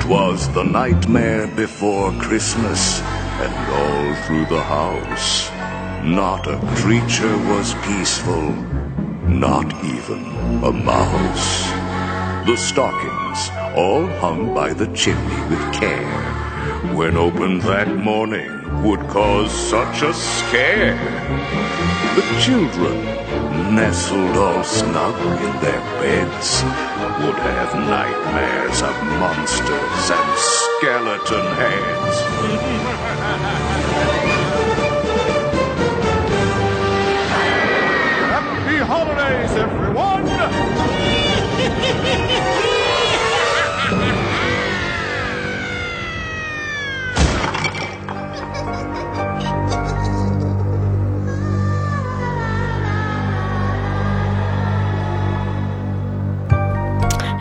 'Twas the nightmare before Christmas, and all through the house, not a creature was peaceful, not even a mouse. The stockings all hung by the chimney with care, when opened that morning would cause such a scare. The children, nestled all snug in their beds, would have nightmares of monsters and skeleton heads. Happy holidays, everyone!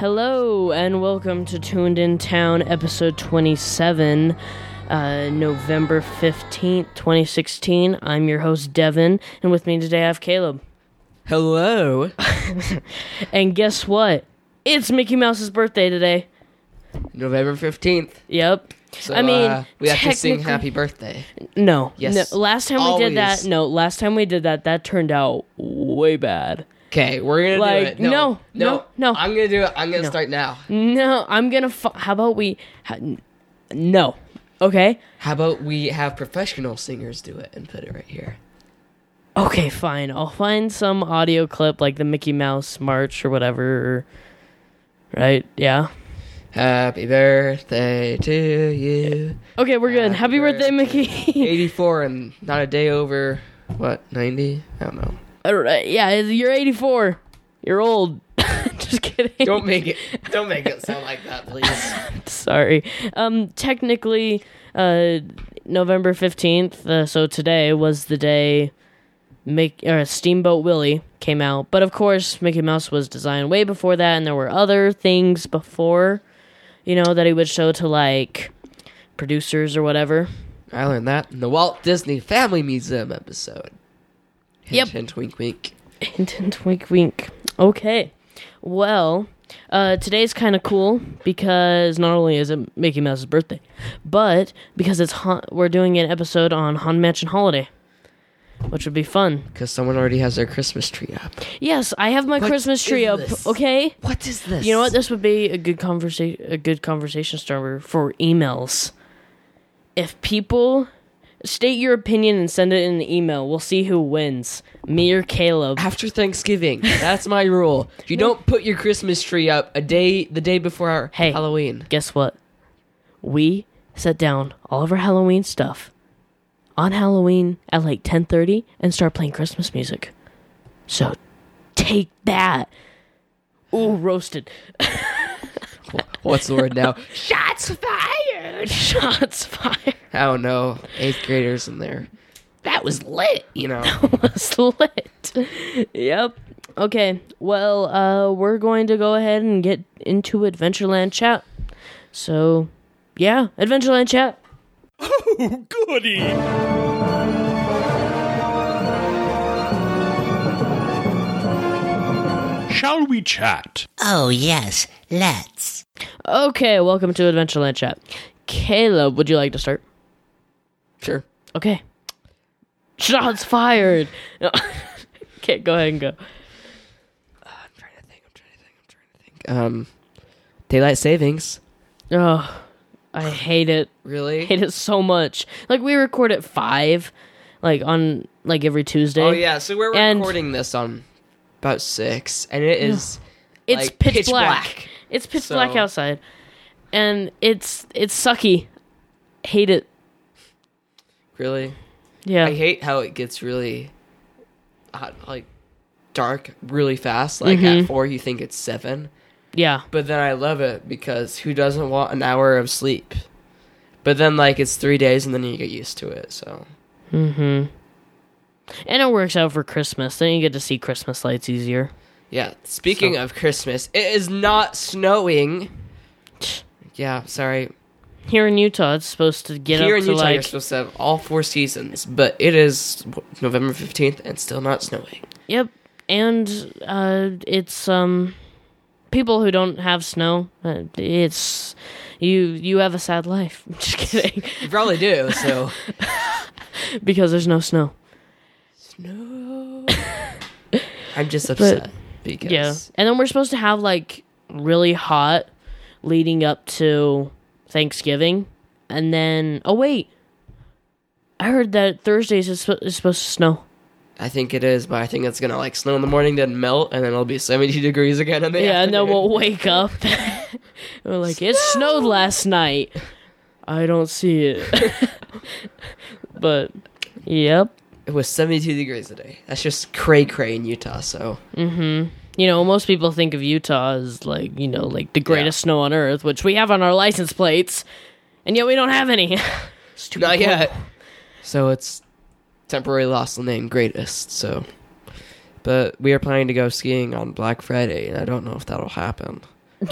Hello and welcome to Tuned In Town, episode 27, uh, November 15th, 2016. I'm your host, Devin, and with me today I have Caleb. Hello. And guess what? It's Mickey Mouse's birthday today. November 15th. Yep. So, I mean, uh, we have to sing happy birthday. No. Yes. No, last time we did that, no, last time we did that, that turned out way bad. Okay, we're to Like, do it. no, no, no. I'm going to do it. I'm going to start now. No, I'm gonna. Fu- How about we? Ha- no. Okay. How about we have professional singers do it and put it right here? Okay, fine. I'll find some audio clip like the Mickey Mouse March or whatever. Right? Yeah. Happy birthday to you. Okay, we're good. Happy, Happy birthday, Mickey. 84 and not a day over, what, 90? I don't know. Yeah, you're 84. You're old. Just kidding. Don't make it don't make it sound like that, please. Sorry. Um, technically, uh, November 15th, uh, so today was the day make or Steamboat Willie came out. But of course, Mickey Mouse was designed way before that, and there were other things before, you know, that he would show to like producers or whatever. I learned that in the Walt Disney Family Museum episode. Hint, Yep. Hint, wink, wink. Hint, hint, wink, wink. Okay. Well, uh, today's kind of cool because not only is it Mickey Mouse's birthday, but because it's ha- we're doing an episode on Haunted Mansion Holiday, which would be fun. Because someone already has their Christmas tree up. Yes, I have my What Christmas tree up. this? Okay. What is this? You know what? This would be a good conversation. A good conversation starter for emails. If people state your opinion and send it in an email, we'll see who wins. Me or Caleb. After Thanksgiving, that's my rule. You don't put your Christmas tree up a day, the day before our Hey. Halloween. guess what? We set down all of our Halloween stuff on Halloween at like 10:30 and start playing Christmas music. So take that. Ooh, roasted. What's the word now? Shots fired. Shots fired. I don't know. Eighth graders in there. That was lit. You know. That was lit. Yep. Okay. Well, uh, we're going to go ahead and get into Adventureland chat. So, yeah, Adventureland chat. Oh, goody! Shall we chat? Oh, yes, let's. Okay, welcome to Adventureland chat. Caleb, would you like to start? sure. Okay. Shots fired. okay, go ahead and go. I'm trying to think. I'm trying to think. I'm trying to think. Um, daylight savings. Oh, I hate it. Really? Hate it so much. Like we record at five, like on like every Tuesday. Oh yeah. So we're And- recording this on about six, and it is. it's like, pitch, black. It's pitch So- black outside, and it's it's sucky. Hate it. Really. Yeah. I hate how it gets really, hot, like, dark really fast. Like Mm-hmm. at four, you think it's seven, yeah. but then I love it because who doesn't want an hour of sleep? But then like it's three days, and then you get used to it. So Hmm. And it works out for Christmas. Then you get to see Christmas lights easier. yeah. Speaking of Christmas, it is not snowing. Yeah, sorry. Here in Utah, it's supposed to get Here up in to Utah, you're supposed to have all four seasons, but it is November 15th and still not snowing. Yep, and uh, it's um people who don't have snow. Uh, it's you you have a sad life. Just kidding, You probably do, so. because there's no snow. no. I'm just upset because. Yeah, and then we're supposed to have like really hot leading up to Thanksgiving, and then oh wait, I heard that Thursdays is, is supposed to snow. I think it is, but I think it's gonna like snow in the morning, then melt, and then it'll be 70 degrees again in the Yeah, and then we'll wake up. we're like, it snowed last night. I don't see it. but, yep. It was 72 degrees today. That's just cray cray in Utah, so. Mm-hmm. You know, most people think of Utah as like, you know, like the greatest snow on earth, which we have on our license plates, and yet we don't have any. Stupid Not cool. yet. So it's temporarily lost the name greatest, so. But we are planning to go skiing on Black Friday, and I don't know if that'll happen.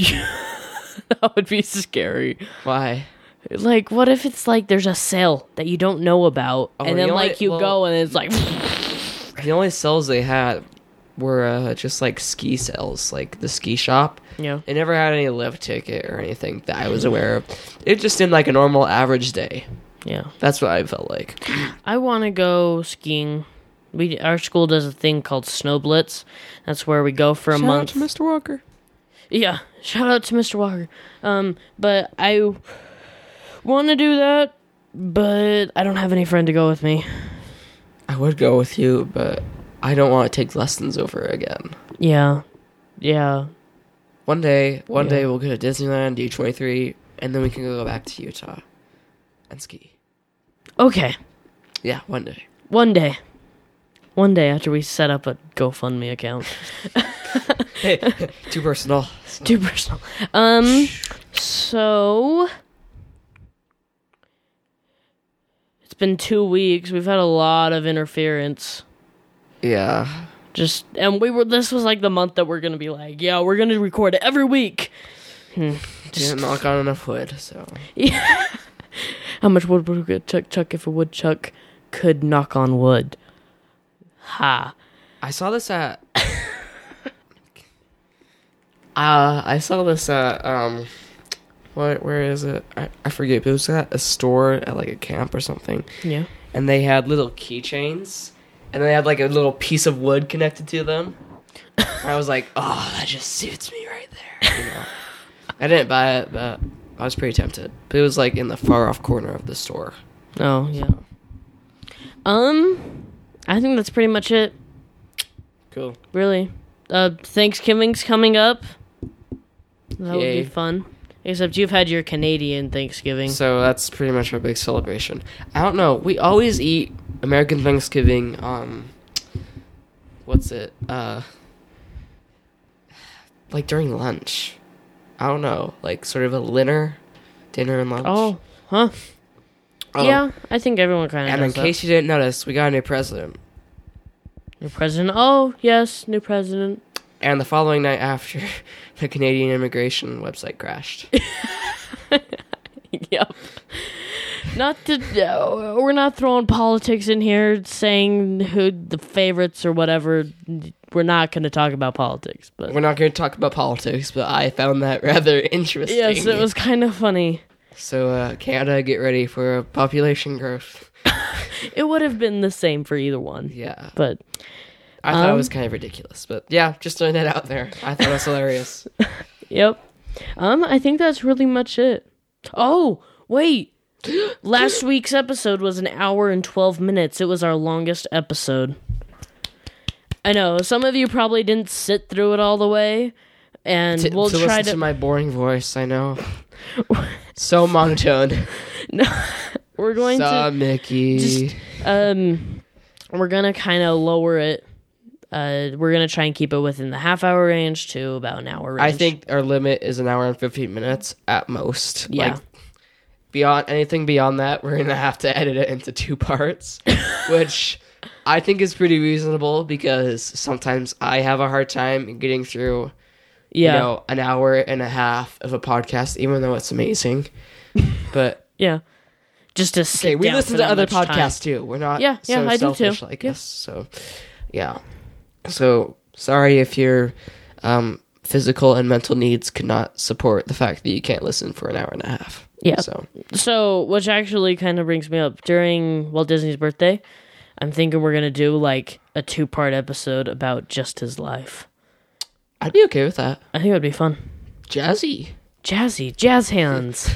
That would be scary. Why? Like, what if it's like there's a sale that you don't know about, Oh, and then you like you well- go and it's like, The only sales they had were uh, just like ski sales, like the ski shop. yeah. They never had any lift ticket or anything that I was aware of. It just seemed like a normal average day. Yeah. That's what I felt like. I want to go skiing. We our school does a thing called Snow Blitz. That's where we go for a month. Mr. Walker. Yeah, shout out to Mr. Walker. Um, but I want to do that, but I don't have any friend to go with me. I would go with you, but I don't want to take lessons over again. Yeah, yeah, One day, one Yeah. day we'll go to Disneyland, do 23, and then we can go back to Utah and ski. okay. Yeah, one day. One day, one day after we set up a GoFundMe account. Hey, too personal. Too personal. Um, so it's been two weeks. We've had a lot of interference. Yeah. Just and we were. This was like the month that we're gonna be like, yeah, we're gonna record it every week. Didn't knock on enough wood, so. Yeah. How much wood would a chuck chuck if a woodchuck could knock on wood? Ha. I saw this at. uh, I saw this at um, what? Where is it? I, I forget. But it was at a store at like a camp or something, Yeah. and they had little keychains, and they had like a little piece of wood connected to them. And I was like, oh, that just suits me right there. You know? I didn't buy it, but I was pretty tempted. But it was like in the far off corner of the store. Oh yeah. Um, I think that's pretty much it. Cool. Really. Uh, Thanksgiving's coming up. That would be fun. Except you've had your Canadian Thanksgiving. So that's pretty much our big celebration. I don't know. We always eat American Thanksgiving. Um, what's it? Uh, like during lunch. I don't know. Like sort of a dinner, dinner and lunch. oh, huh? Oh, Yeah, I think everyone kind of. And in that. case you didn't notice, we got a new president. New president. Oh, yes, new president. And the following night after, the Canadian immigration website crashed. yep. Not to, uh, we're not throwing politics in here, saying who the favorites or whatever. We're not going to talk about politics, but We're not going to talk about politics, but I found that rather interesting. yes, it was kind of funny. So, uh, Canada, get ready for population growth. It would have been the same for either one, Yeah. but I thought it Um, was kind of ridiculous, but yeah, just throwing that out there. I thought it was hilarious. Yep. Um, I think that's really much it. Oh, wait. Last week's episode was an hour and 12 minutes. It was our longest episode. I know, some of you probably didn't sit through it all the way, and to, we'll to try listen to. to my boring voice, I know. so monotone. No, we're going so Mickey. Just- to. Um, we're gonna kind of lower it. Uh, we're gonna try and keep it within the half hour range to about an hour range. I think our limit is an hour and 15 minutes at most. Yeah. Like, beyond anything beyond that, we're going to have to edit it into two parts, which I think is pretty reasonable because sometimes I have a hard time getting through yeah. you know, an hour and a half of a podcast, even though it's amazing. but Yeah. Just to okay, we listen to other much time. podcasts too. We're not Yeah, yeah, so I do too. like Yeah. us. So yeah. So sorry if your um, physical and mental needs could not support the fact that you can't listen for an hour and a half. Yeah. So So, which actually kind of brings me up during Walt Disney's birthday, I'm thinking we're gonna do like a two part episode about just his life. I'd be okay with that. I think it would be fun. Jazzy. Jazzy, jazz hands.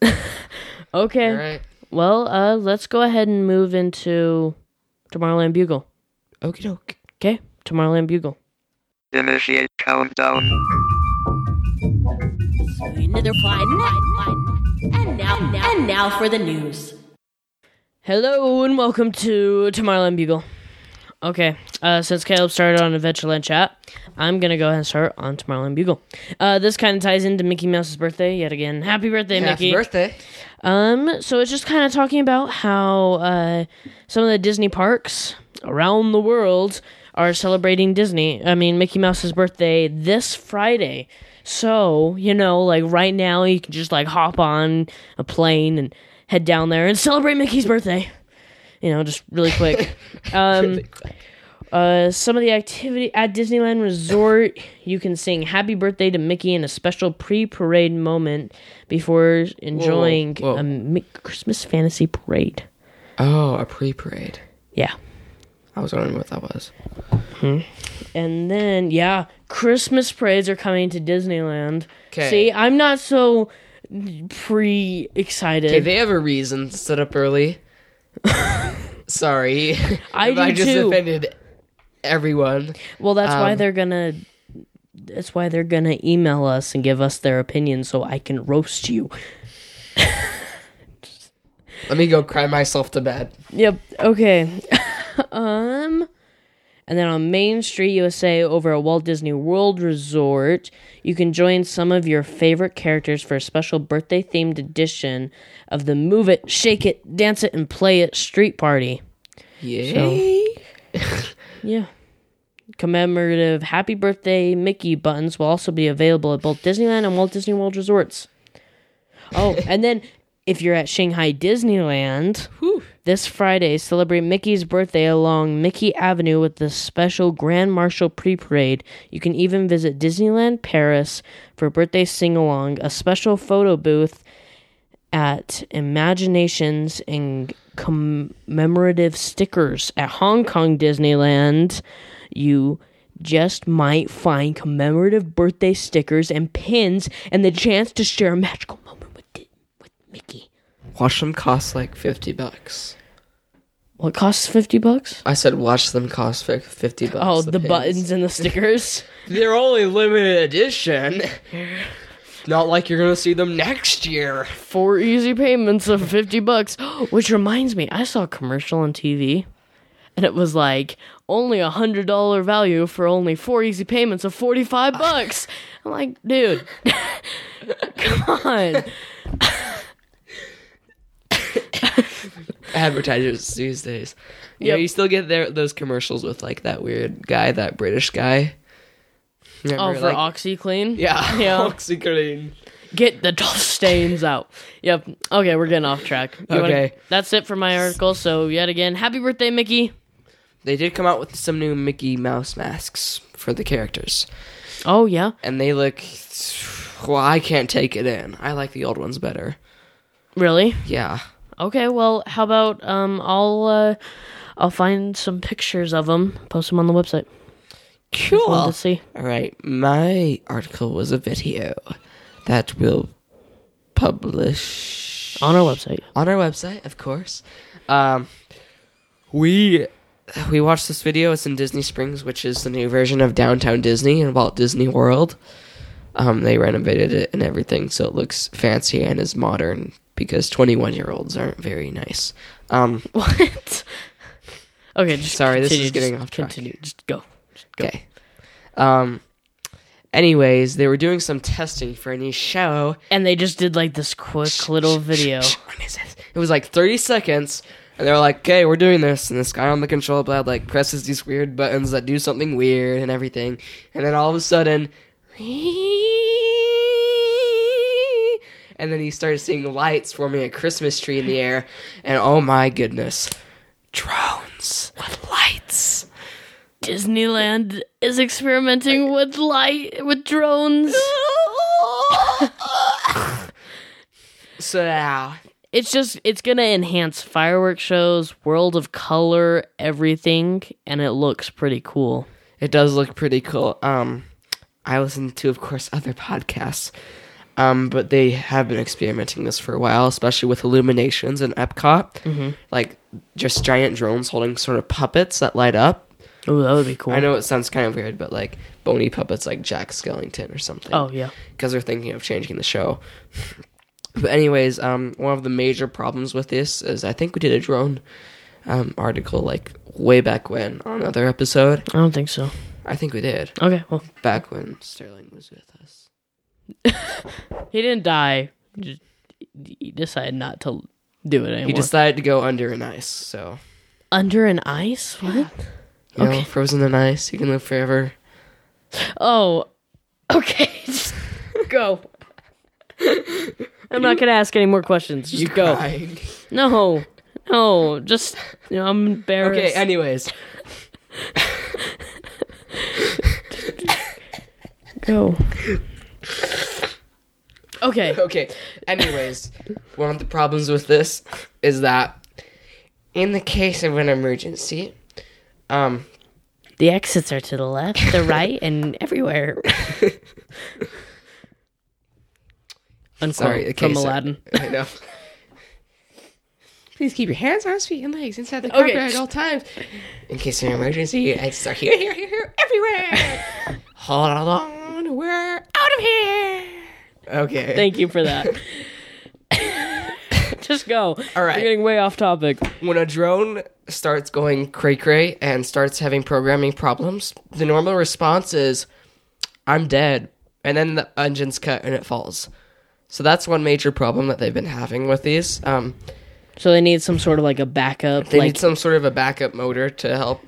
okay. All right. Well, uh, let's go ahead and move into Tomorrowland Bugle. Okie doke. Okay, Tomorrowland Bugle. Initiate countdown. Another fine. And now, and now for the news. Hello and welcome to Tomorrowland Bugle. Okay, uh, since Caleb started on Adventureland Chat, I'm gonna go ahead and start on Tomorrowland Bugle. Uh, this kind of ties into Mickey Mouse's birthday yet again. Happy birthday, Happy Mickey! birthday. Um, so it's just kind of talking about how uh, some of the Disney parks around the world are celebrating Disney. I mean, Mickey Mouse's birthday this Friday. So you know, like right now, you can just like hop on a plane and head down there and celebrate Mickey's birthday. You know, just really quick. um, uh, some of the activity at Disneyland Resort, you can sing "Happy Birthday" to Mickey in a special pre-parade moment before enjoying whoa. a Mi- Christmas fantasy parade. Oh, a pre-parade. Yeah, I was wondering what that was. and then yeah, Christmas parades are coming to Disneyland. 'Kay. See, I'm not so pre-excited. Okay, they have a reason to set up early. Sorry, I if I do just too. offended everyone. well, that's why um, they're gonna. That's why they're gonna email us and give us their opinion, so I can roast you. Let me go cry myself to bed. Yep. Okay. um and then on Main Street USA over at Walt Disney World Resort, you can join some of your favorite characters for a special birthday themed edition of the Move It, Shake It, Dance It and Play It street party. Yay! Yeah. Commemorative happy birthday Mickey buttons will also be available at both Disneyland and Walt Disney World resorts. Oh, and then if you're at Shanghai Disneyland, this Friday celebrate Mickey's birthday along Mickey Avenue with the special Grand Marshal pre parade. You can even visit Disneyland Paris for birthday sing along, a special photo booth at Imaginations and commemorative stickers at Hong Kong Disneyland. You just might find commemorative birthday stickers and pins and the chance to share a magical moment with, with Mickey. Watch them cost like fifty bucks. What costs 50 bucks? I said watch them cost fi- fifty bucks. Oh, the, pins. buttons and the stickers. They're only limited edition. Not like you're gonna see them next year. Four easy payments of 50 bucks. Which reminds me, I saw a commercial on TV and it was like only a hundred dollar value for only four easy payments of 45 bucks. I'm like, dude, come on. Advertisers these days. Yeah, Yep. you still get their those commercials with like that weird guy, that British guy. Oh, for like- OxiClean? Yeah, Yeah. OxiClean. Get the dust stains out. Yep. Okay, we're getting off track. You wanna- Okay. that's it for my article. So, yet again, happy birthday, Mickey. They did come out with some new Mickey Mouse masks for the characters, Oh, yeah. and they look. Well, I can't take it in. I like the old ones better. Really? Yeah. Okay, well, how about um I'll uh I'll find some pictures of them, post them on the website. Cool. To see. All right, my article was a video that will publish On our website. on our website, of course. Um, we we watched this video. It's in Disney Springs, which is the new version of Downtown Disney and Walt Disney World. Um, they renovated it and everything, so it looks fancy and is modern because twenty-one year olds aren't very nice. Um, What? okay, just Sorry, this is getting just off track. Continue. Just go. Just go. okay. Um. Anyways, they were doing some testing for a new show. And they just did like this quick little video. When is this? It was like 30 seconds, and they were like, okay, we're doing this. And this guy on the control pad, like, presses these weird buttons that do something weird and everything. And then all of a sudden, and then he started seeing lights forming a Christmas tree in the air, and oh my goodness, drones with lights. Disneyland is experimenting with light with drones. So now It's just it's gonna enhance fireworks shows, world of color, everything, and it looks pretty cool. it does look pretty cool. Um, I listen to, of course, other podcasts. Um, but they have been experimenting this for a while, especially with illuminations in Epcot, mm-hmm. like just giant drones holding sort of puppets that light up. Oh, that would be cool. I know it sounds kind of weird, but like bony puppets like Jack Skellington or something. Oh yeah. because they're thinking of changing the show. But anyways, um, one of the major problems with this is I think we did a drone um, article like way back when on another episode. I don't think so. I think we did Okay, well, back when Sterling was with us. he didn't die. Just, he decided not to do it anymore. He decided to go under an ice, so under an ice. What? you know, frozen in ice. You can live forever. Oh, okay. Just go. I'm not gonna ask any more questions. Just You go. crying. No, no. Just you know, I'm embarrassed. Okay. Anyways, go. Okay. okay. Anyways, one of the problems with this is that in the case of an emergency, um, The exits are to the left, the right, and everywhere. Unquote Sorry, the from case- Aladdin. I know. Please keep your hands, arms, feet, and legs inside the carpet Okay. at all times. In case of an emergency, exits are here, here, here, here, everywhere. Hold on, we're out of here. Okay. Thank you for that. Just go. All right. You're getting way off topic. when a drone starts going cray cray and starts having programming problems, the normal response is, "I'm dead," and then the engine's cut and it falls. So that's one major problem that they've been having with these. Um, So they need some sort of like a backup. They like, need some sort of a backup motor to help,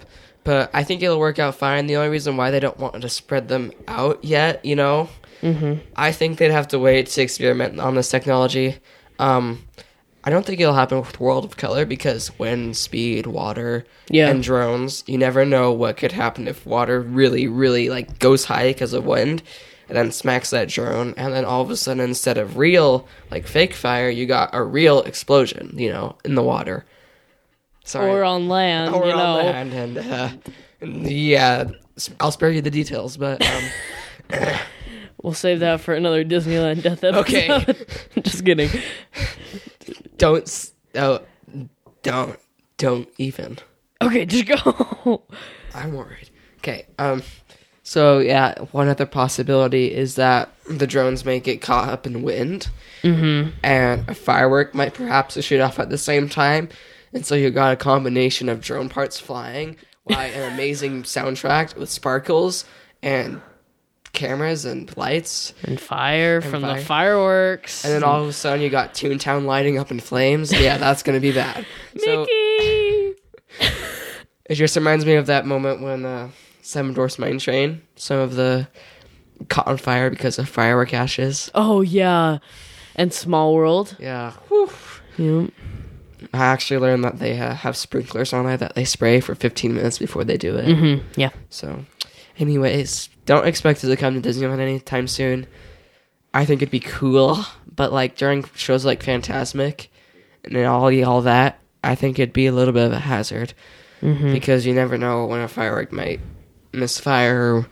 but I think it'll work out fine. The only reason why they don't want to spread them out yet, you know, mm-hmm. I think they'd have to wait to experiment on this technology. Um, I don't think it'll happen with World of Color because wind, speed, water, Yeah. and drones. You never know what could happen if water really, really like goes high because of wind, and then smacks that drone, and then all of a sudden, instead of real like fake fire, you got a real explosion. You know, in the water. Sorry or on land, or you on know. land, and uh, yeah, I'll spare you the details, but um, We'll save that for another Disneyland death episode. Okay. Just kidding. don't, s- oh, don't, don't even. Okay, just go. I'm worried. Okay, um, so yeah, one other possibility is that the drones may get caught up in wind, mm-hmm. and a firework might perhaps shoot off at the same time, and so you got a combination of drone parts flying, while an amazing soundtrack with sparkles and cameras and lights. and fire from fire. the fireworks. And then all of a sudden you got Toontown lighting up in flames. Yeah, that's gonna be bad. So Mickey. it just reminds me of that moment when uh, Seven Dwarfs Mine Train, some of the caught on fire because of firework ashes. Oh yeah, and Small World. Yeah. Yeah. I actually learned that they uh, have sprinklers on there that they spray for 15 minutes before they do it. Mm, yeah. So, anyways, don't expect it to come to Disneyland anytime soon. I think it'd be cool, but like during shows like Fantasmic and all all that, I think it'd be a little bit of a hazard because you never know when a firework might misfire or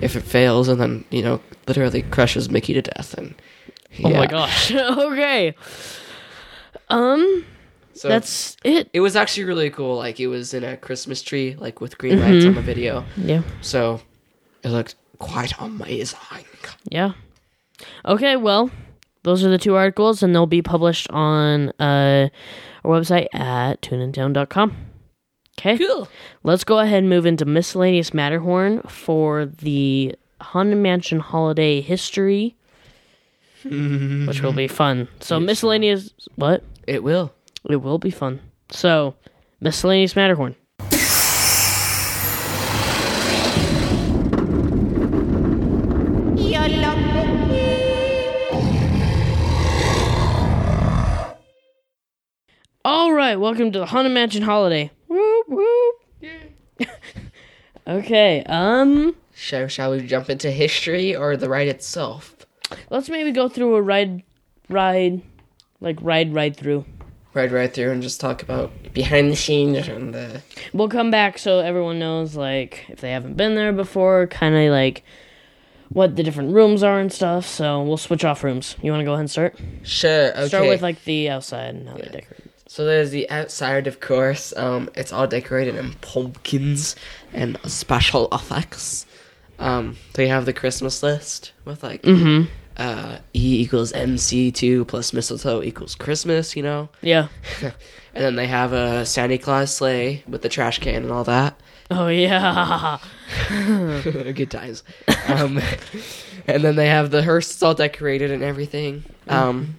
if it fails and then you know literally crushes Mickey to death. And Oh my gosh. okay. Um, So that's it. it was actually really cool. Like it was in a Christmas tree, like with green lights on the video. Yeah. So it looked quite amazing. Yeah. Okay, well, those are the two articles, and they'll be published on uh, our website at tuneintown.com. Okay. Cool. Let's go ahead and move into miscellaneous Matterhorn for the Haunted Mansion holiday history, which will be fun. So miscellaneous, what? It will. It will be fun. So, miscellaneous Matterhorn. All right, welcome to the Haunted Mansion holiday. Whoop whoop. Yeah. okay. Um. Shall Shall we jump into history or the ride itself? Let's maybe go through a ride, ride, like ride ride through. Ride right through and just talk about behind the scenes and the. We'll come back so everyone knows, like, if they haven't been there before, kind of like what the different rooms are and stuff. So we'll switch off rooms. You want to go ahead and start? Sure. Okay. Start with like the outside and how they decorate. So there's the outside, of course. Um, it's all decorated in pumpkins and special effects. Um, they have the Christmas list with like uh, E equals MC two plus mistletoe equals Christmas. You know, Yeah. and then they have a Santa Claus sleigh with the trash can and all that. Oh yeah. Good times. Um, and then they have the hearse it's all decorated and everything. Um,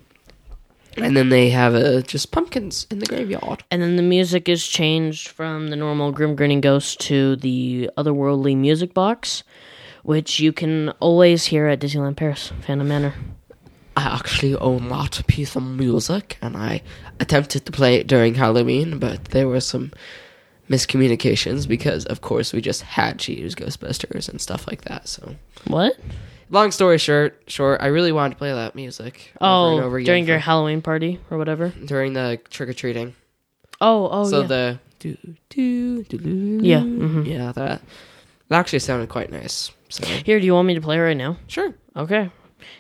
and then they have uh, just pumpkins in the graveyard. And then the music is changed from the normal Grim Grinning Ghost to the otherworldly music box, which you can always hear at Disneyland Paris, Phantom Manor. I actually own that piece of music, and I attempted to play it during Halloween, but there were some miscommunications because, of course, we just had to use Ghostbusters and stuff like that. So, What? long story short, short, I really wanted to play that music over Oh, and over again during your Halloween party or whatever. during the trick or treating. Oh, oh so yeah. the do do do do Yeah, mhm. yeah that that actually sounded quite nice. So Here, do you want me to play right now? sure. Okay.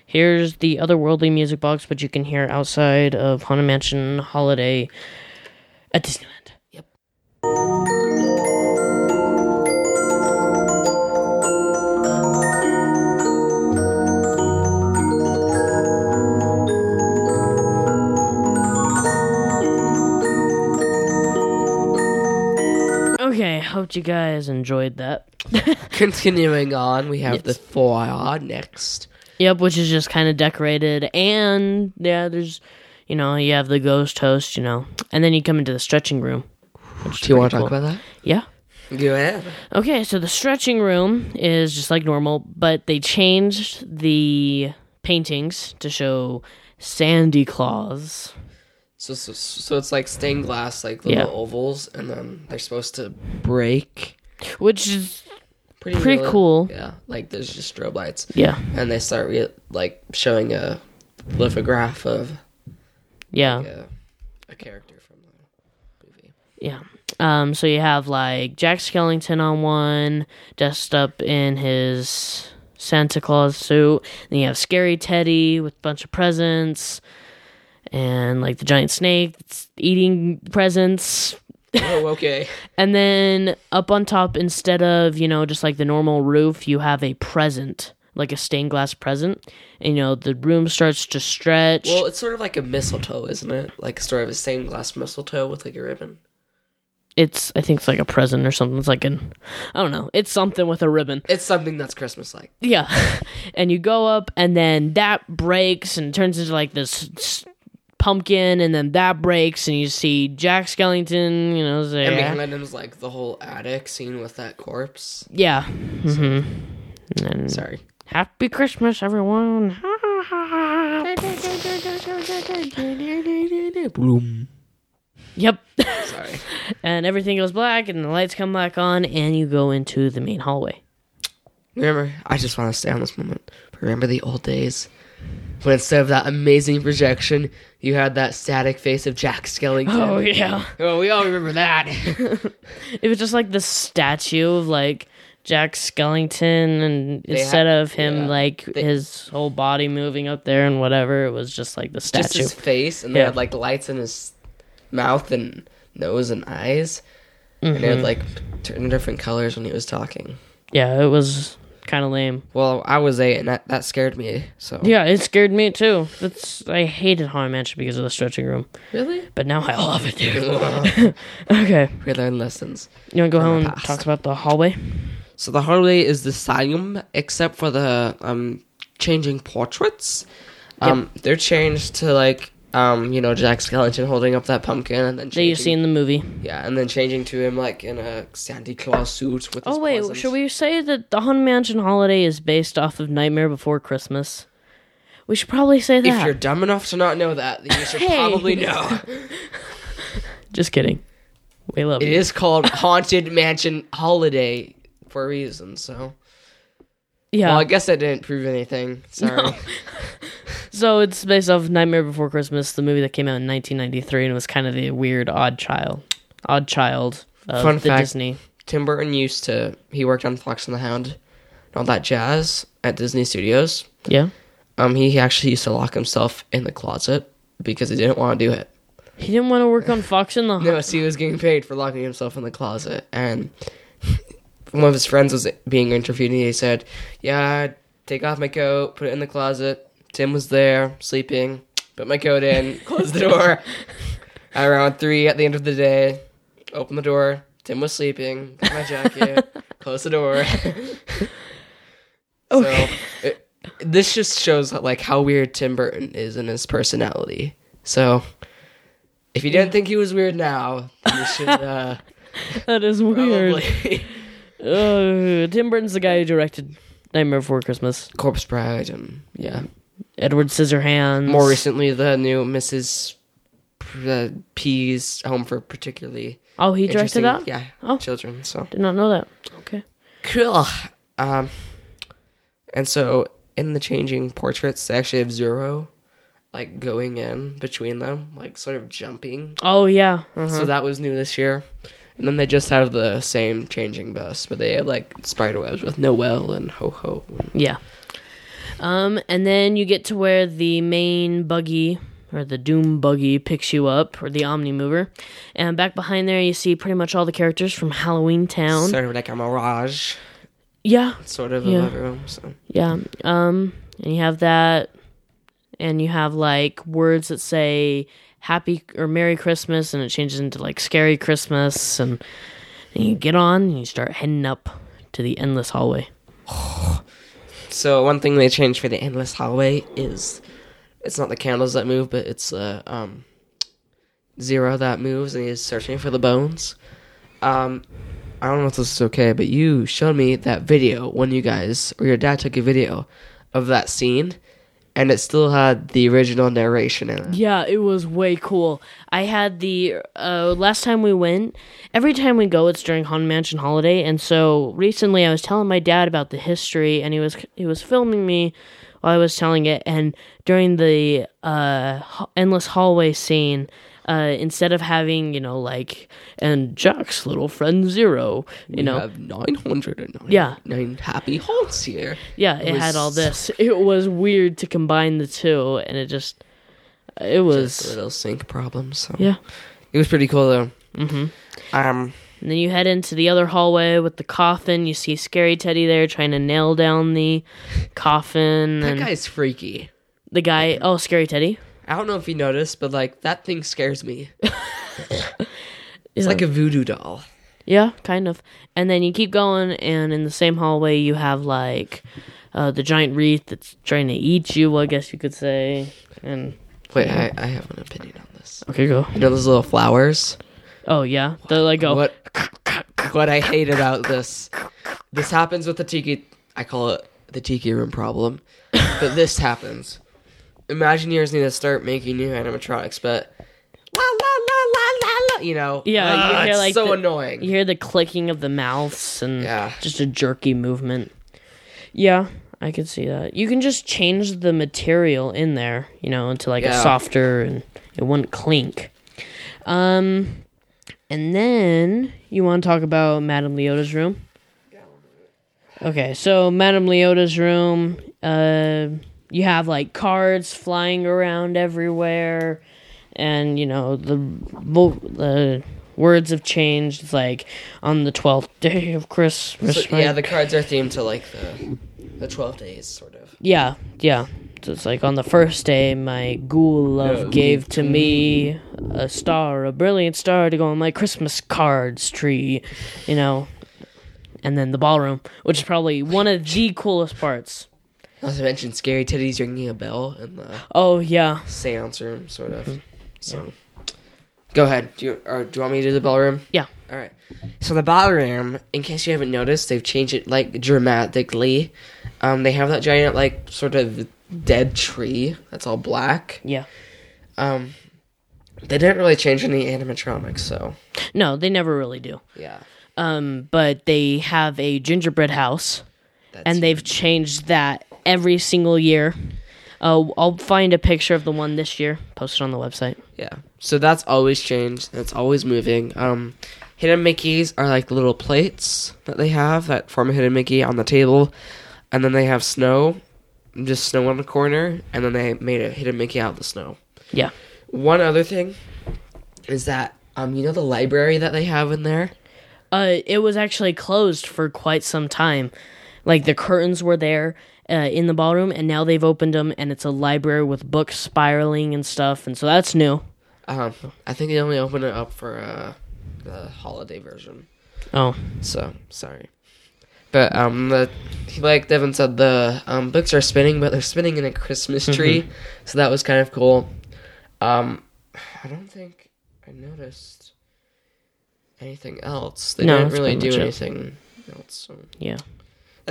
Here's the otherworldly music box, but you can hear outside of Haunted Mansion Holiday at Disneyland. Hope you guys enjoyed that. Continuing on, we have the foyer next. Yep, which is just kind of decorated, and yeah, there's, you know, you have the ghost host, you know, and then you come into the stretching room. which Do you want to pretty talk about that? Yeah. Go ahead. Okay, so the stretching room is just like normal, but they changed the paintings to show Sandy Claus. So, so, so it's like stained glass, like little Yeah. ovals, and then they're supposed to break. Which is Pretty, Pretty cool. Yeah, like there's just strobe lights, yeah, and they start re- like showing a lithograph of yeah, a, a character from the movie. yeah. Um, so you have like Jack Skellington on one, dressed up in his Santa Claus suit. Then you have Scary Teddy with a bunch of presents, and like the giant snake that's eating presents. oh, okay. And then up on top, instead of, you know, just like the normal roof, you have a present, like a stained glass present. And, you know, the room starts to stretch. Well, it's sort of like a mistletoe, isn't it? Like a sort of a stained glass mistletoe with like a ribbon. it's, I think it's like a present or something. It's like an, I don't know. It's something with a ribbon. It's something that's Christmas like. Yeah. and you go up, and then that breaks and turns into like this s- pumpkin, and then that breaks, and you see Jack Skellington, you know, say, And behind him is like the whole attic scene with that corpse. yeah. Mm-hmm. And Sorry. Happy Christmas, everyone. Boom. Yep. Sorry. and everything goes black, and the lights come back on, and you go into the main hallway. Remember, I just want to stay on this moment. Remember the old days when instead of that amazing projection, you had that static face of Jack Skellington. Oh, yeah. Oh, we all remember that. It was just like the statue of like Jack Skellington, and They instead ha- of him yeah. like They- his whole body moving up there and whatever, it was just like the statue. just statue. his face, and they Yeah. had like lights in his mouth and nose and eyes, and Mm-hmm. it had like turn different colors when he was talking. Yeah, it was kind of lame. Well, I was eight, and that, that scared me. So Yeah, it scared me too. That's I hated Haunted Mansion because of the stretching room, really, but now I love it, dude. okay, we learned lessons. you want to go home and talk about the hallway? So the hallway is the same, except for the um changing portraits. Um, they're changed to like um you know Jack Skellington holding up that pumpkin, and then That you see in the movie. yeah, and then changing to him like in a Santa Claus suit with. Oh wait, presents. should we say that the Haunted Mansion holiday is based off of Nightmare Before Christmas? We should probably say that. If you're dumb enough to not know that, then you should Hey. probably know. Just kidding. We love It you. is called Haunted Mansion Holiday for a reason. So, Yeah. well, I guess that didn't prove anything. Sorry. So it's based off Nightmare Before Christmas, the movie that came out in 1993, and it was kind of the weird odd child, odd child of Fun the fact. Disney. Tim Burton used to. He worked on Fox and the Hound, and all that jazz at Disney Studios. Yeah, Um, he actually used to lock himself in the closet because he didn't want to do it. he didn't want to work on Fox and the. No, so he was getting paid for locking himself in the closet. And one of his friends was being interviewed, and he said, "Yeah, I'd take off my coat, put it in the closet. Tim was there, sleeping. Put my coat in, close the door. At around three at the end of the day, open the door. Tim was sleeping. Got my jacket, close the door. So it, this just shows like how weird Tim Burton is in his personality. So if you didn't think he was weird now, you should uh, That is weird. probably Uh, Tim Burton's the guy who directed Nightmare Before Christmas. Corpse Bride and yeah. Edward Scissorhands. More recently, the new Mrs. P- uh, P's Home for Particularly Oh, he directed that. Yeah, Oh. children. So Did not know that. Okay. cool. Um, and so in the changing portraits, they actually have zero, like going in between them, like sort of jumping. Oh yeah. Uh-huh. So that was new this year. And then they just have the same changing bus, but they have like spider webs with Noel and Ho Ho. Yeah. Um, and then you get to where the main buggy or the Doom buggy picks you up, or the Omni Mover, and back behind there you see pretty much all the characters from Halloween Town. Sort of like a mirage, Yeah, sort of Yeah. of everyone. So yeah. Um, and you have that, and you have like words that say Happy or Merry Christmas, and it changes into like Scary Christmas, and, and you get on and you start heading up to the endless hallway. So one thing they changed for the endless hallway is it's not the candles that move, but it's uh, um zero that moves and he's searching for the bones. Um I don't know if this is okay, but you showed me that video when you guys or your dad took a video of that scene and it still had the original narration in it. Yeah, it was way cool. I had the uh, last time we went. Every time we go, it's during Haunted Mansion holiday, and so recently I was telling my dad about the history, and he was he was filming me while I was telling it. And during the uh, endless hallway scene, uh, instead of having you know like and Jack's little friend Zero, you We know, have 909 Yeah. nine happy haunts here. yeah, it, had all this. It was weird to combine the two, and it just it was Just little sync problems. So. yeah. It was pretty cool though. Mm-hmm. Um And then you head into the other hallway with the coffin. You see Scary Teddy there trying to nail down the coffin. that and guy's freaky. the guy, oh, Scary Teddy. I don't know if you noticed, but like that thing scares me. It's like a voodoo doll. Yeah, kind of. And then you keep going, and in the same hallway, you have like uh, the giant wreath that's trying to eat you, I guess you could say. And Wait, I, I have an opinion on this. okay, go. You know those little flowers? Oh yeah, the like go. What what I hate about this. This happens with the tiki I call it the tiki room problem. But this happens. Imagineers need to start making new animatronics, but la la la la la la you know. Yeah, you ah, hear, it's like, so the- annoying. You hear the clicking of the mouths and Yeah. just a jerky movement. Yeah, I could see that. You can just change the material in there, you know, into like a softer and it wouldn't clink. Um, and then you want to talk about Madame Leota's room. Okay, so Madame Leota's room, uh, you have like cards flying around everywhere, and you know the the words have changed. It's like on the twelfth day of Christmas. So, yeah, the cards are themed to like the the twelve days sort of. Yeah, yeah. So it's like on the first day, my ghoul love No, gave to me a star, a brilliant star to go on my Christmas cards tree, you know. And then the ballroom, which is probably one of the coolest parts. Not to mention Scary Teddy's ringing a bell in the Oh yeah, seance room, sort of. Mm-hmm. So, go ahead. Do you, or do you want me to do the ballroom? yeah. All right. So the ballroom, in case you haven't noticed, they've changed it like dramatically. Um, they have that giant like sort of dead tree that's all black. Yeah. Um, They didn't really change any animatronics, so No, they never really do. yeah. Um, but they have a gingerbread house, That's and they've changed that every single year. Uh, I'll find a picture of the one this year, post it on the website. Yeah. So that's always changed. It's always moving. Um, hidden Mickeys are like little plates that they have that form a hidden Mickey on the table, and then they have snow, just snow on the corner, and then they made a hidden Mickey out of the snow. Yeah. One other thing is that um, you know the library that they have in there. Uh, it was actually closed for quite some time. Like the curtains were there uh, in the ballroom, and now they've opened them, and it's a library with books spiraling and stuff, and so that's new. Um, I think they only opened it up for uh, the holiday version. Oh, So sorry, but um, the like Devan said, the um books are spinning, but they're spinning in a Christmas tree, so that was kind of cool. Um, I don't think I noticed anything else. They No, didn't really do much it. anything else. So yeah.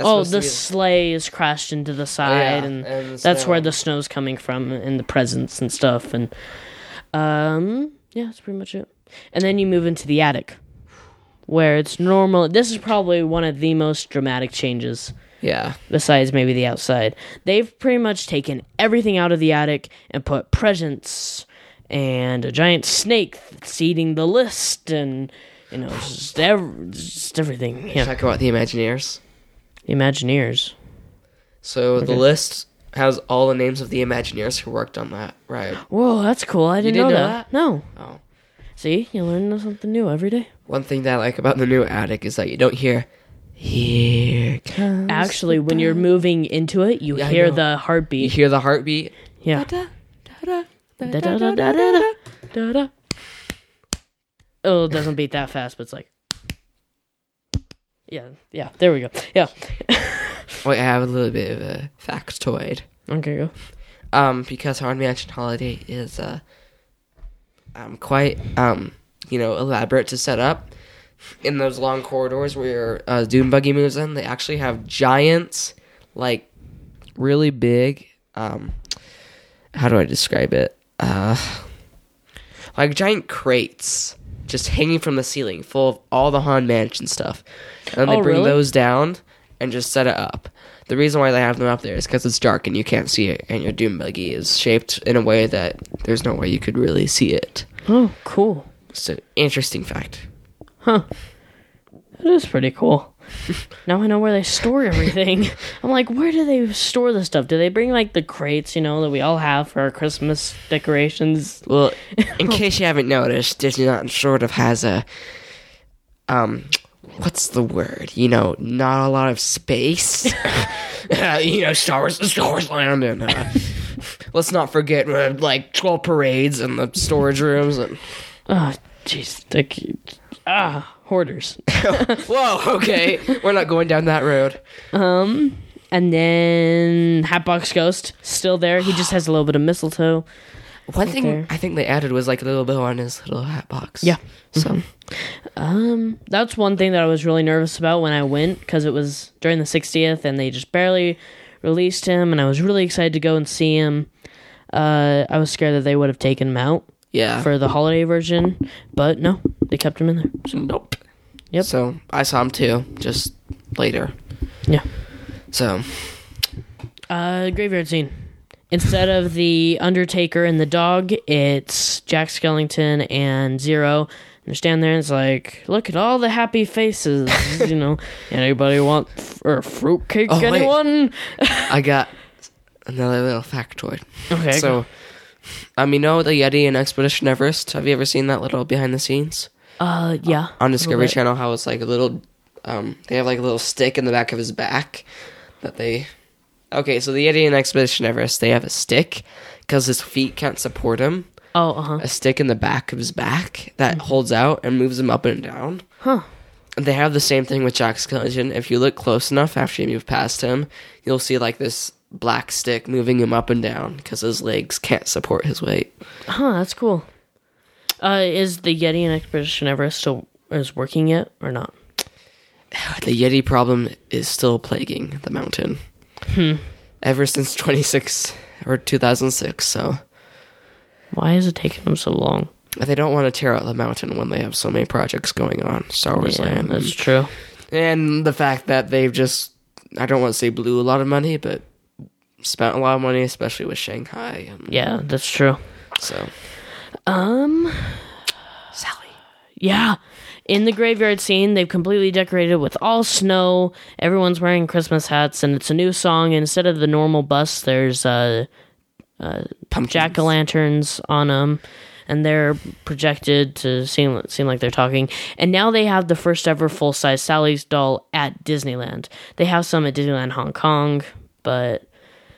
Oh, the sleigh is crashed into the side, yeah, and, and the that's where the snow's coming from, and the presents and stuff, and um, yeah, that's pretty much it. And then you move into the attic, where it's normal. This is probably one of the most dramatic changes. yeah. besides maybe the outside. They've pretty much taken everything out of the attic and put presents and a giant snake that's eating the list and you know just, ev- just everything. Yeah, Talk about the Imagineers. The Imagineers. So the list has all the names of the Imagineers who worked on that ride. Whoa, that's cool. I didn't, didn't know, know that. No. Oh. See, you learn something new every day. One thing that I like about the new attic is that you don't hear here comes Actually, when you're moving into it, you Yeah, I hear know. the you heartbeat. hear the heartbeat. Yeah. Da-da-da-da-da-da-da. Oh, it doesn't beat that fast, but it's like. Yeah, yeah, there we go. Yeah. Wait, I have a little bit of a factoid. Okay, go. Um, because Haunted Mansion Holiday is uh, um, quite um, you know, elaborate to set up. In those long corridors where uh, Doom Buggy moves in, they actually have giants, like really big. Um, how do I describe it? Uh, like giant crates just hanging from the ceiling, full of all the Haunted Mansion stuff, and then they Oh, bring really? those down and just set it up. The reason why they have them up there is because it's dark and you can't see it, and your Doom Buggy is shaped in a way that there's no way you could really see it. Oh, cool. It's an interesting fact. Huh. That is pretty cool. now I know where they store everything. I'm like, where do they store the stuff? Do they bring like the crates, you know, that we all have for our Christmas decorations? Well, in case you haven't noticed, Disneyland sort of has a um what's the word? You know, not a lot of space. Uh, you know, Star Wars Star Wars Land and uh, let's not forget uh, like 12 parades and the storage rooms and Oh, jeez. Ah, hoarders. Whoa, okay. We're not going down that road. Um, and then Hatbox Ghost, still there. He just has a little bit of mistletoe. One thing there. I think they added was like a little bow on his little hat box. Yeah. So Um, that's one thing that I was really nervous about when I went because it was during the 60th and they just barely released him, and I was really excited to go and see him. Uh, I was scared that they would have taken him out yeah. for the holiday version, but no, they kept him in there. So, nope. Yep. So I saw him too, just later. yeah. So Uh, graveyard scene. Instead of the Undertaker and the dog, it's Jack Skellington and Zero. And they're standing there and it's like, look at all the happy faces, you know. Anybody want f- or fruitcake? Oh, anyone? I got another little factoid. Okay. So, um, you know the Yeti and Expedition Everest? Have you ever seen that little behind the scenes uh, yeah. on Discovery. Channel? How it's like a little, um, they have like a little stick in the back of his back that they. Okay, so the Yeti and Expedition Everest, they have a stick because his feet can't support him. Oh, uh huh. A stick in the back of his back that holds out and moves him up and down. Huh. And They have the same thing with Jack Skellington. If you look close enough after you move past him, you'll see like this black stick moving him up and down because his legs can't support his weight. Huh, that's cool. Uh, is the Yeti and Expedition Everest still is working yet or not? The Yeti problem is still plaguing the mountain. Ever since 26 or 2006, so Why is it taking them so long? they don't want to tear out the mountain when they have so many projects going on. Star Wars Yeah, Land, that's true. and the fact that they've just I don't want to say blew a lot of money, but spent a lot of money, especially with Shanghai. And Yeah, that's true. So Um, Sally, yeah. In the graveyard scene, they've completely decorated with all snow. Everyone's wearing Christmas hats, and it's a new song. Instead of the normal bus, there's uh, pumpkins. jack o' lanterns on them, and they're projected to seem seem like they're talking. And now they have the first ever full size Sally's doll at Disneyland. They have some at Disneyland Hong Kong, but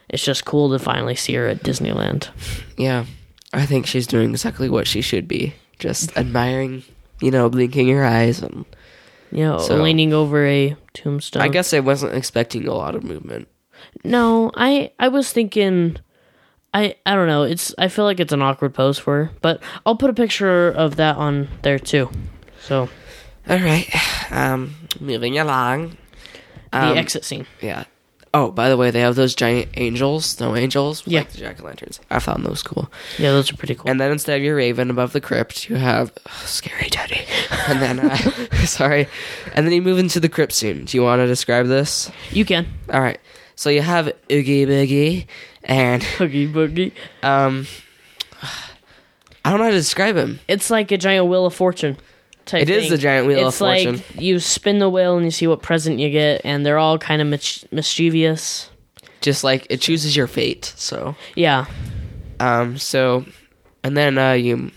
it's just cool to finally see her at Disneyland. Yeah, I think she's doing exactly what she should be, just admiring, you know, blinking her eyes. And You know, So- leaning over a tombstone. I guess I wasn't expecting a lot of movement. No, I I was thinking I I don't know. It's I feel like it's an awkward pose for her, but I'll put a picture of that on there too. So, All right, um, moving along. the Um, exit scene. Yeah. Oh, by the way, they have those giant angels, snow angels, with Yeah. like the jack o' lanterns. I found those cool. Yeah, those are pretty cool. And then instead of your raven above the crypt, you have ugh, scary teddy. and then, uh, sorry, and then you move into the crypt scene. Do you want to describe this? you can. All right. So you have Oogie Boogie, and Oogie boogie. um, I don't know how to describe him. It's like a giant wheel of fortune. It is thing. the giant wheel of it's like fortune. you spin the wheel and you see what present you get, and they're all kind of mich- mischievous. Just like it chooses your fate. So, Yeah, um, so, and then uh, you,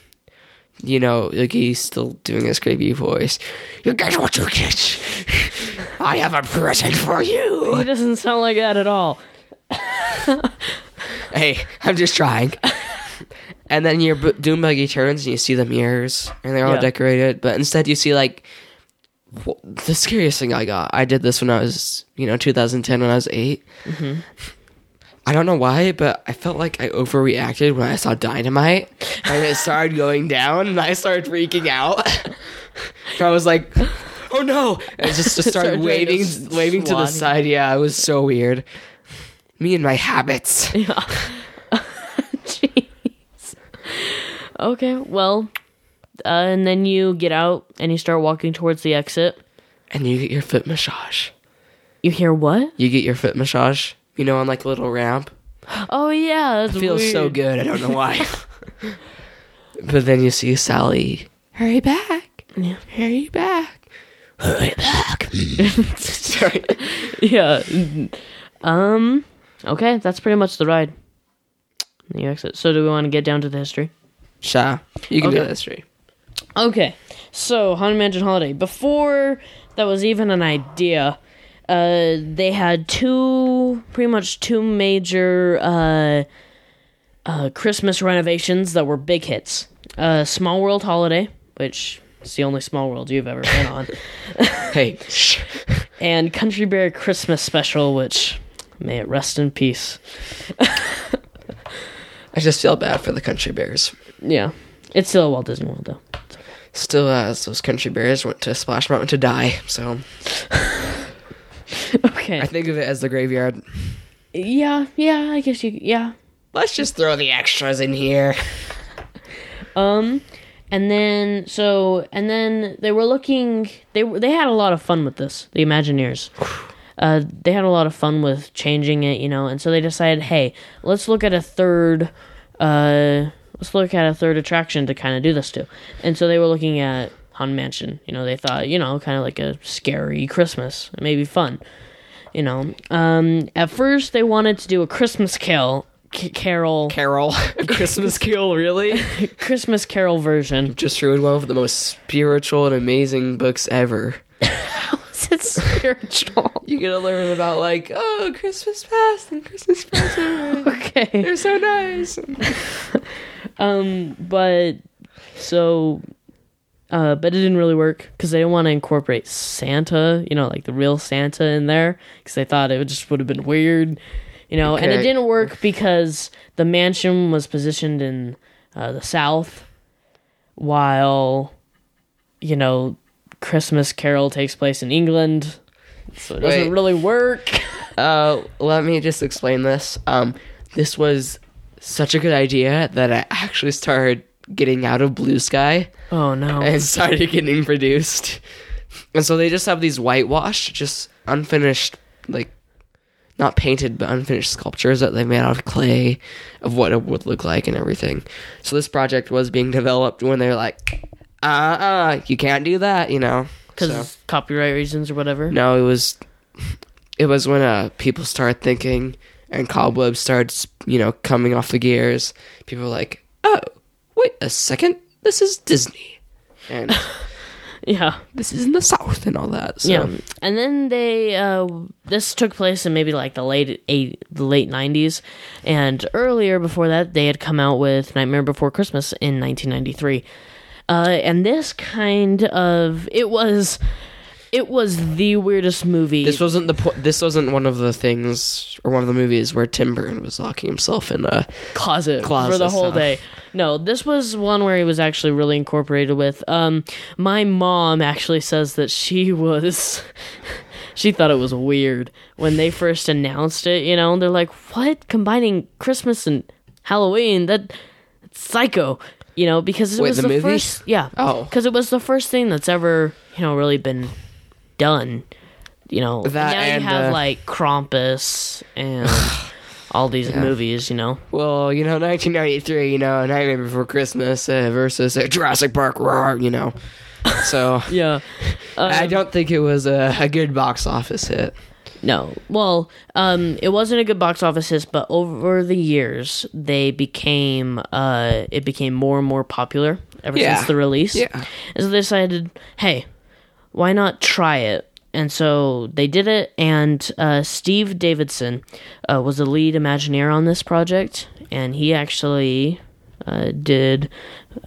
you know, like he's still doing his creepy voice. You get what you get. I have a present for you. he doesn't sound like that at all. hey, I'm just trying. and then your b- doom buggy turns and you see the mirrors and they're all Yeah. decorated, but instead you see like wh- the scariest thing I got. I did this when I was, you know, 2010 when I was 8 I don't know why, but I felt like I overreacted when I saw dynamite and it started going down and I started freaking out. I was like, "Oh no!" And I just, just started Started waving, waving to the side. Yeah, it was so weird. Me and my habits. Yeah. Jeez. Okay, well, uh, and then you get out and you start walking towards the exit. And you get your foot massage. You hear what? You get your foot massage, you know, on like a little ramp. Oh yeah, that It feels so good. I don't know why. but then you see Sally. Hurry back. Yeah. Hurry back. Hurry back. Sorry. Yeah. Um. Okay, that's pretty much the ride. The exit. So, do we want to get down to the history? Sha. You can do Okay. the history. Okay, so Haunted Mansion Holiday. Before that was even an idea, uh, they had two, pretty much two major uh, uh, Christmas renovations that were big hits. Uh, Small World Holiday, which is the only Small World you've ever been on, Hey. and Country Bear Christmas Special, which may it rest in peace. I just feel bad for the country bears. Yeah, it's still a Walt Disney World though. Still, as those country bears went to Splash Mountain to die. So Okay. I think of it as the graveyard. yeah, yeah. I guess you. Yeah. Let's just throw the extras in here. Um, and then so and then they were looking. They they had a lot of fun with this. The Imagineers. Uh, they had a lot of fun with changing it, you know, and so they decided, hey, let's look at a third. Uh, let's look at a third attraction to kind of do this to. And so they were looking at Haunted Mansion. You know, they thought, you know, kind of like a scary Christmas, maybe fun. You know, um, at first they wanted to do a Christmas Carol, c- Carol, Carol. Christmas Carol, really? Christmas Carol version. just ruined one of the most spiritual and amazing books ever. it's spiritual. You get to learn about like, oh, Christmas past and Christmas present. okay. They're so nice. Um, but so, uh, but it didn't really work because they didn't want to incorporate Santa, you know, like the real Santa in there because they thought it just would have been weird, you know. And it didn't work because the mansion was positioned in uh, the South, while you know Christmas Carol takes place in England, so it doesn't really work. Uh, let me just explain this. Um, this was such a good idea that I actually started getting out of Blue Sky Oh no. and started getting produced. And so they just have these whitewashed, just unfinished, like not painted but unfinished sculptures that they made out of clay of what it would look like and everything. So this project was being developed when they're like, uh uh, you can't do that, you know. Because So- copyright reasons or whatever. no, it was it was when uh people started thinking and cobwebs starts, you know coming off the gears. People were like, "Oh, wait a second, this is Disney." And Yeah. this is in the south and all that. So Yeah, and then they uh, this took place in maybe like the late eight, the late nineties, and earlier before that they had come out with Nightmare Before Christmas in nineteen ninety three, uh, and this kind of it was it was the weirdest movie. this wasn't the po- this wasn't one of the things or one of the movies where Tim Burton was locking himself in a closet, Closet for the whole stuff. day. No, this was one where he was actually really incorporated with. Um, my mom actually says that she was, she thought it was weird when they first announced it. You know, they're like, "What? Combining Christmas and Halloween? That that's psycho." You know, because it Wait, was the the, movie? first. Yeah. Oh. because it was the first thing that's ever you know really been done. You know, That now and, you have uh, like Krampus and. All these movies, you know. well, you know, 1993, you know, Nightmare Before Christmas uh, versus uh, Jurassic Park, roar, you know. So Yeah. I don't think it was a, a good box office hit. No. Well, um, it wasn't a good box office hit, but over the years, they became uh, it became more and more popular ever Yeah. since the release. Yeah. And so they decided, hey, why not try it? And so they did it, and uh, Steve Davison uh, was the lead Imagineer on this project, and he actually uh, did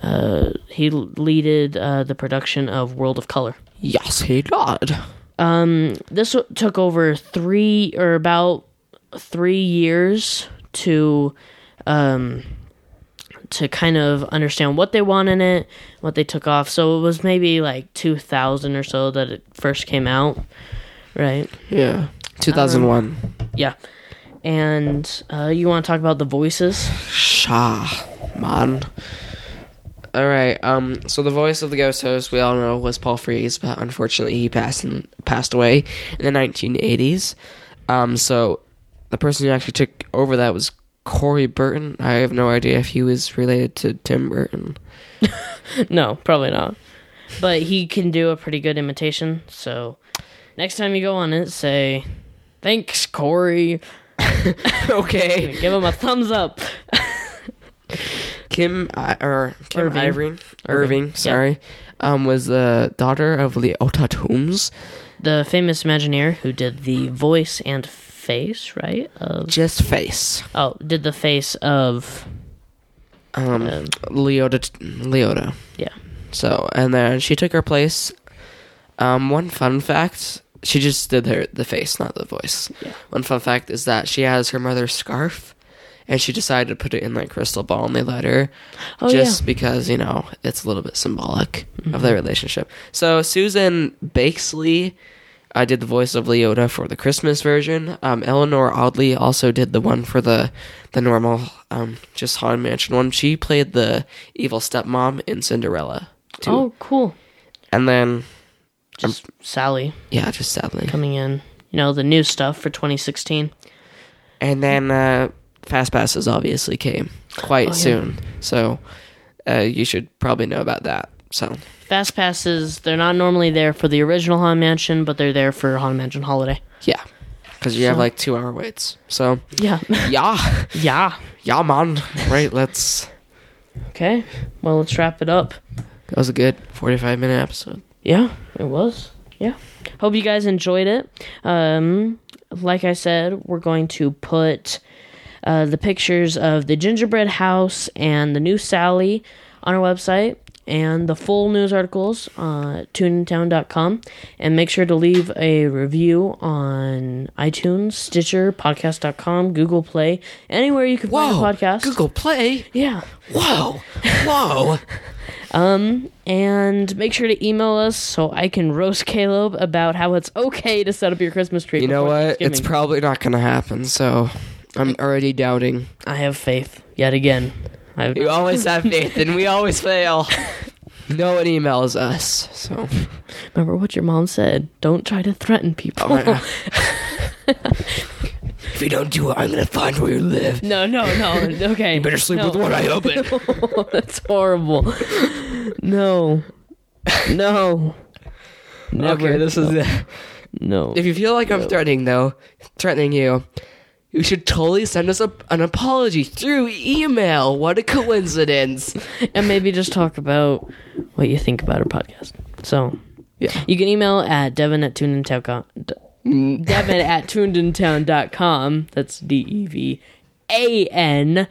uh, he leaded uh, the production of World of Color. Yes, he did. this w- took over three or about three years to um to kind of understand what they want in it what they took off so it was maybe like 2000 or so that it first came out right Yeah. 2001. yeah and uh, you want to talk about the voices Shah, man. All right. Um. So the voice of the ghost host we all know was Paul Frees, but unfortunately he passed in, passed away in the 1980s. Um. So the person who actually took over that was Corey Burton. I have no idea if he was related to Tim Burton. no probably not but he can do a pretty good imitation so next time you go on it say thanks corey okay. give him a thumbs up Kim I or Kim Irvine. Irvine. Irvine. sorry. Um. Was the daughter of Leota Toombs. the famous Imagineer who did the voice and face, right? Of Just face. oh, did the face of Um. um, Leota. Leota. yeah. So, and then she took her place. Um, one fun fact: she just did her the face, not the voice. One fun fact is that she has her mother's scarf, and she decided to put it in like crystal ball, and they let her, Oh, just yeah. because you know it's a little bit symbolic of their relationship. So Susan Blakeslee. I did the voice of Leota for the Christmas version. Um, Eleanor Audley also did the one for the the normal, um, just Haunted Mansion one. She played the evil stepmom in Cinderella. Too. Oh, cool. And then, Just Sally yeah, just Sally coming in. You know the new stuff for 2016. And then uh, Fast Passes obviously came quite Oh, yeah. soon. So uh, you should probably know about that. So, Fast passes. They're not normally there for the original Haunted Mansion, but they're there for Haunted Mansion Holiday. yeah. Because you have So- like two hour waits. So, Yeah. yeah. yeah. Yeah, man. Right, let's. Okay. Well, let's wrap it up. That was a good 45 minute episode. Yeah, it was. Yeah. Hope you guys enjoyed it. Um, like I said, we're going to put uh, the pictures of the gingerbread house and the new Sally on our website and the full news articles uh, tuneintown.com and make sure to leave a review on iTunes, Stitcher, podcast.com, Google Play, anywhere you can find a podcast. Google Play. Yeah. Whoa. Whoa. Um, and make sure to email us so I can roast Caleb about how it's okay to set up your Christmas tree. you know what? It's probably not going to happen. So I'm already doubting. I have faith yet again. I, You always have faith, and we always fail. No one emails us, so remember what your mom said. Don't try to threaten people. Oh, if you don't do it, I'm gonna find where you live. no, no, no. Okay. You better sleep no. with one eye open. That's horrible. No. No. Never. Okay, this is it. no. If you feel like I'm threatening, though, threatening you, you should totally send us a, an apology through email. What a coincidence! and maybe just talk about what you think about our podcast. So, Yeah. you can email at devan at tunedintown. Mm. Devan at tunedintown.com. That's D E V A N.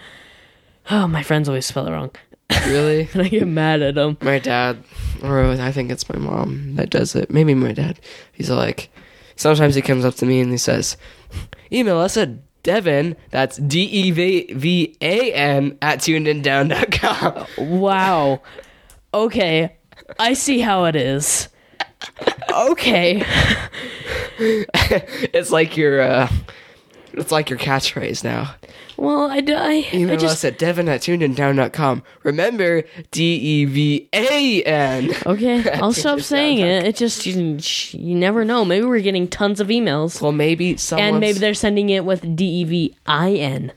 Oh, my friends always spell it wrong. Really? And I get mad at them. my dad, or I think it's my mom that does it. Maybe my dad. He's like, sometimes he comes up to me and he says, email us at Devin, that's D E V V A N, at tunedintown.com. Wow. Okay. I see how it is. Okay. it's like your, uh, it's like your catchphrase now. Well, I, d- I, I Email just. us at devan at tunedintown.com. Remember, D E V A N. Okay, I'll stop saying it. It just you, you never know. Maybe we're getting tons of emails, Well, maybe someone. and maybe they're sending it with D E V I N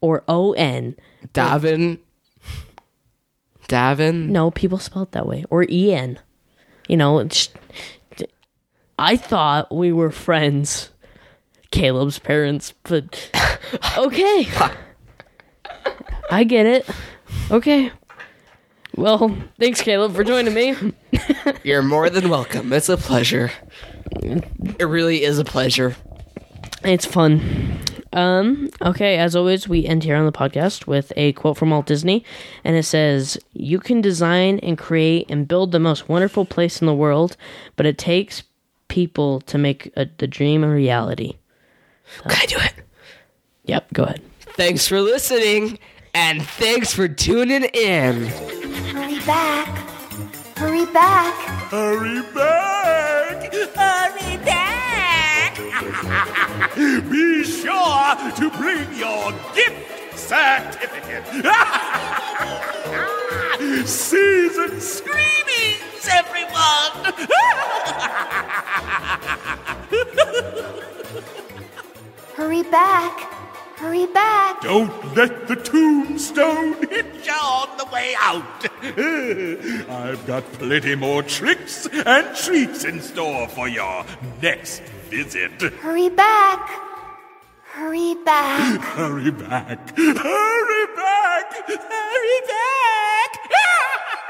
or O N. Davin. Davin? No, people spell it that way or E N. You know, it's, I thought we were friends, Caleb's parents, but okay, I get it. Okay. Well, thanks, Caleb, for joining me. You're more than welcome. It's a pleasure. It really is a pleasure. It's fun. Um, okay, as always, we end here on the podcast with a quote from Walt Disney, and it says, You can design and create and build the most wonderful place in the world, but it takes people to make a, the dream a reality. Can I do it? Yep, go ahead. Thanks for listening, and thanks for tuning in. Hurry back. Hurry back. Hurry back! Hurry back. Be sure to bring your gift certificate. Season screenings, everyone! Hurry back. Hurry back. Don't let the tombstone hit you on the way out. I've got plenty more tricks and treats in store for your next visit. Hurry back. Hurry back. Hurry back! Hurry back! Hurry back!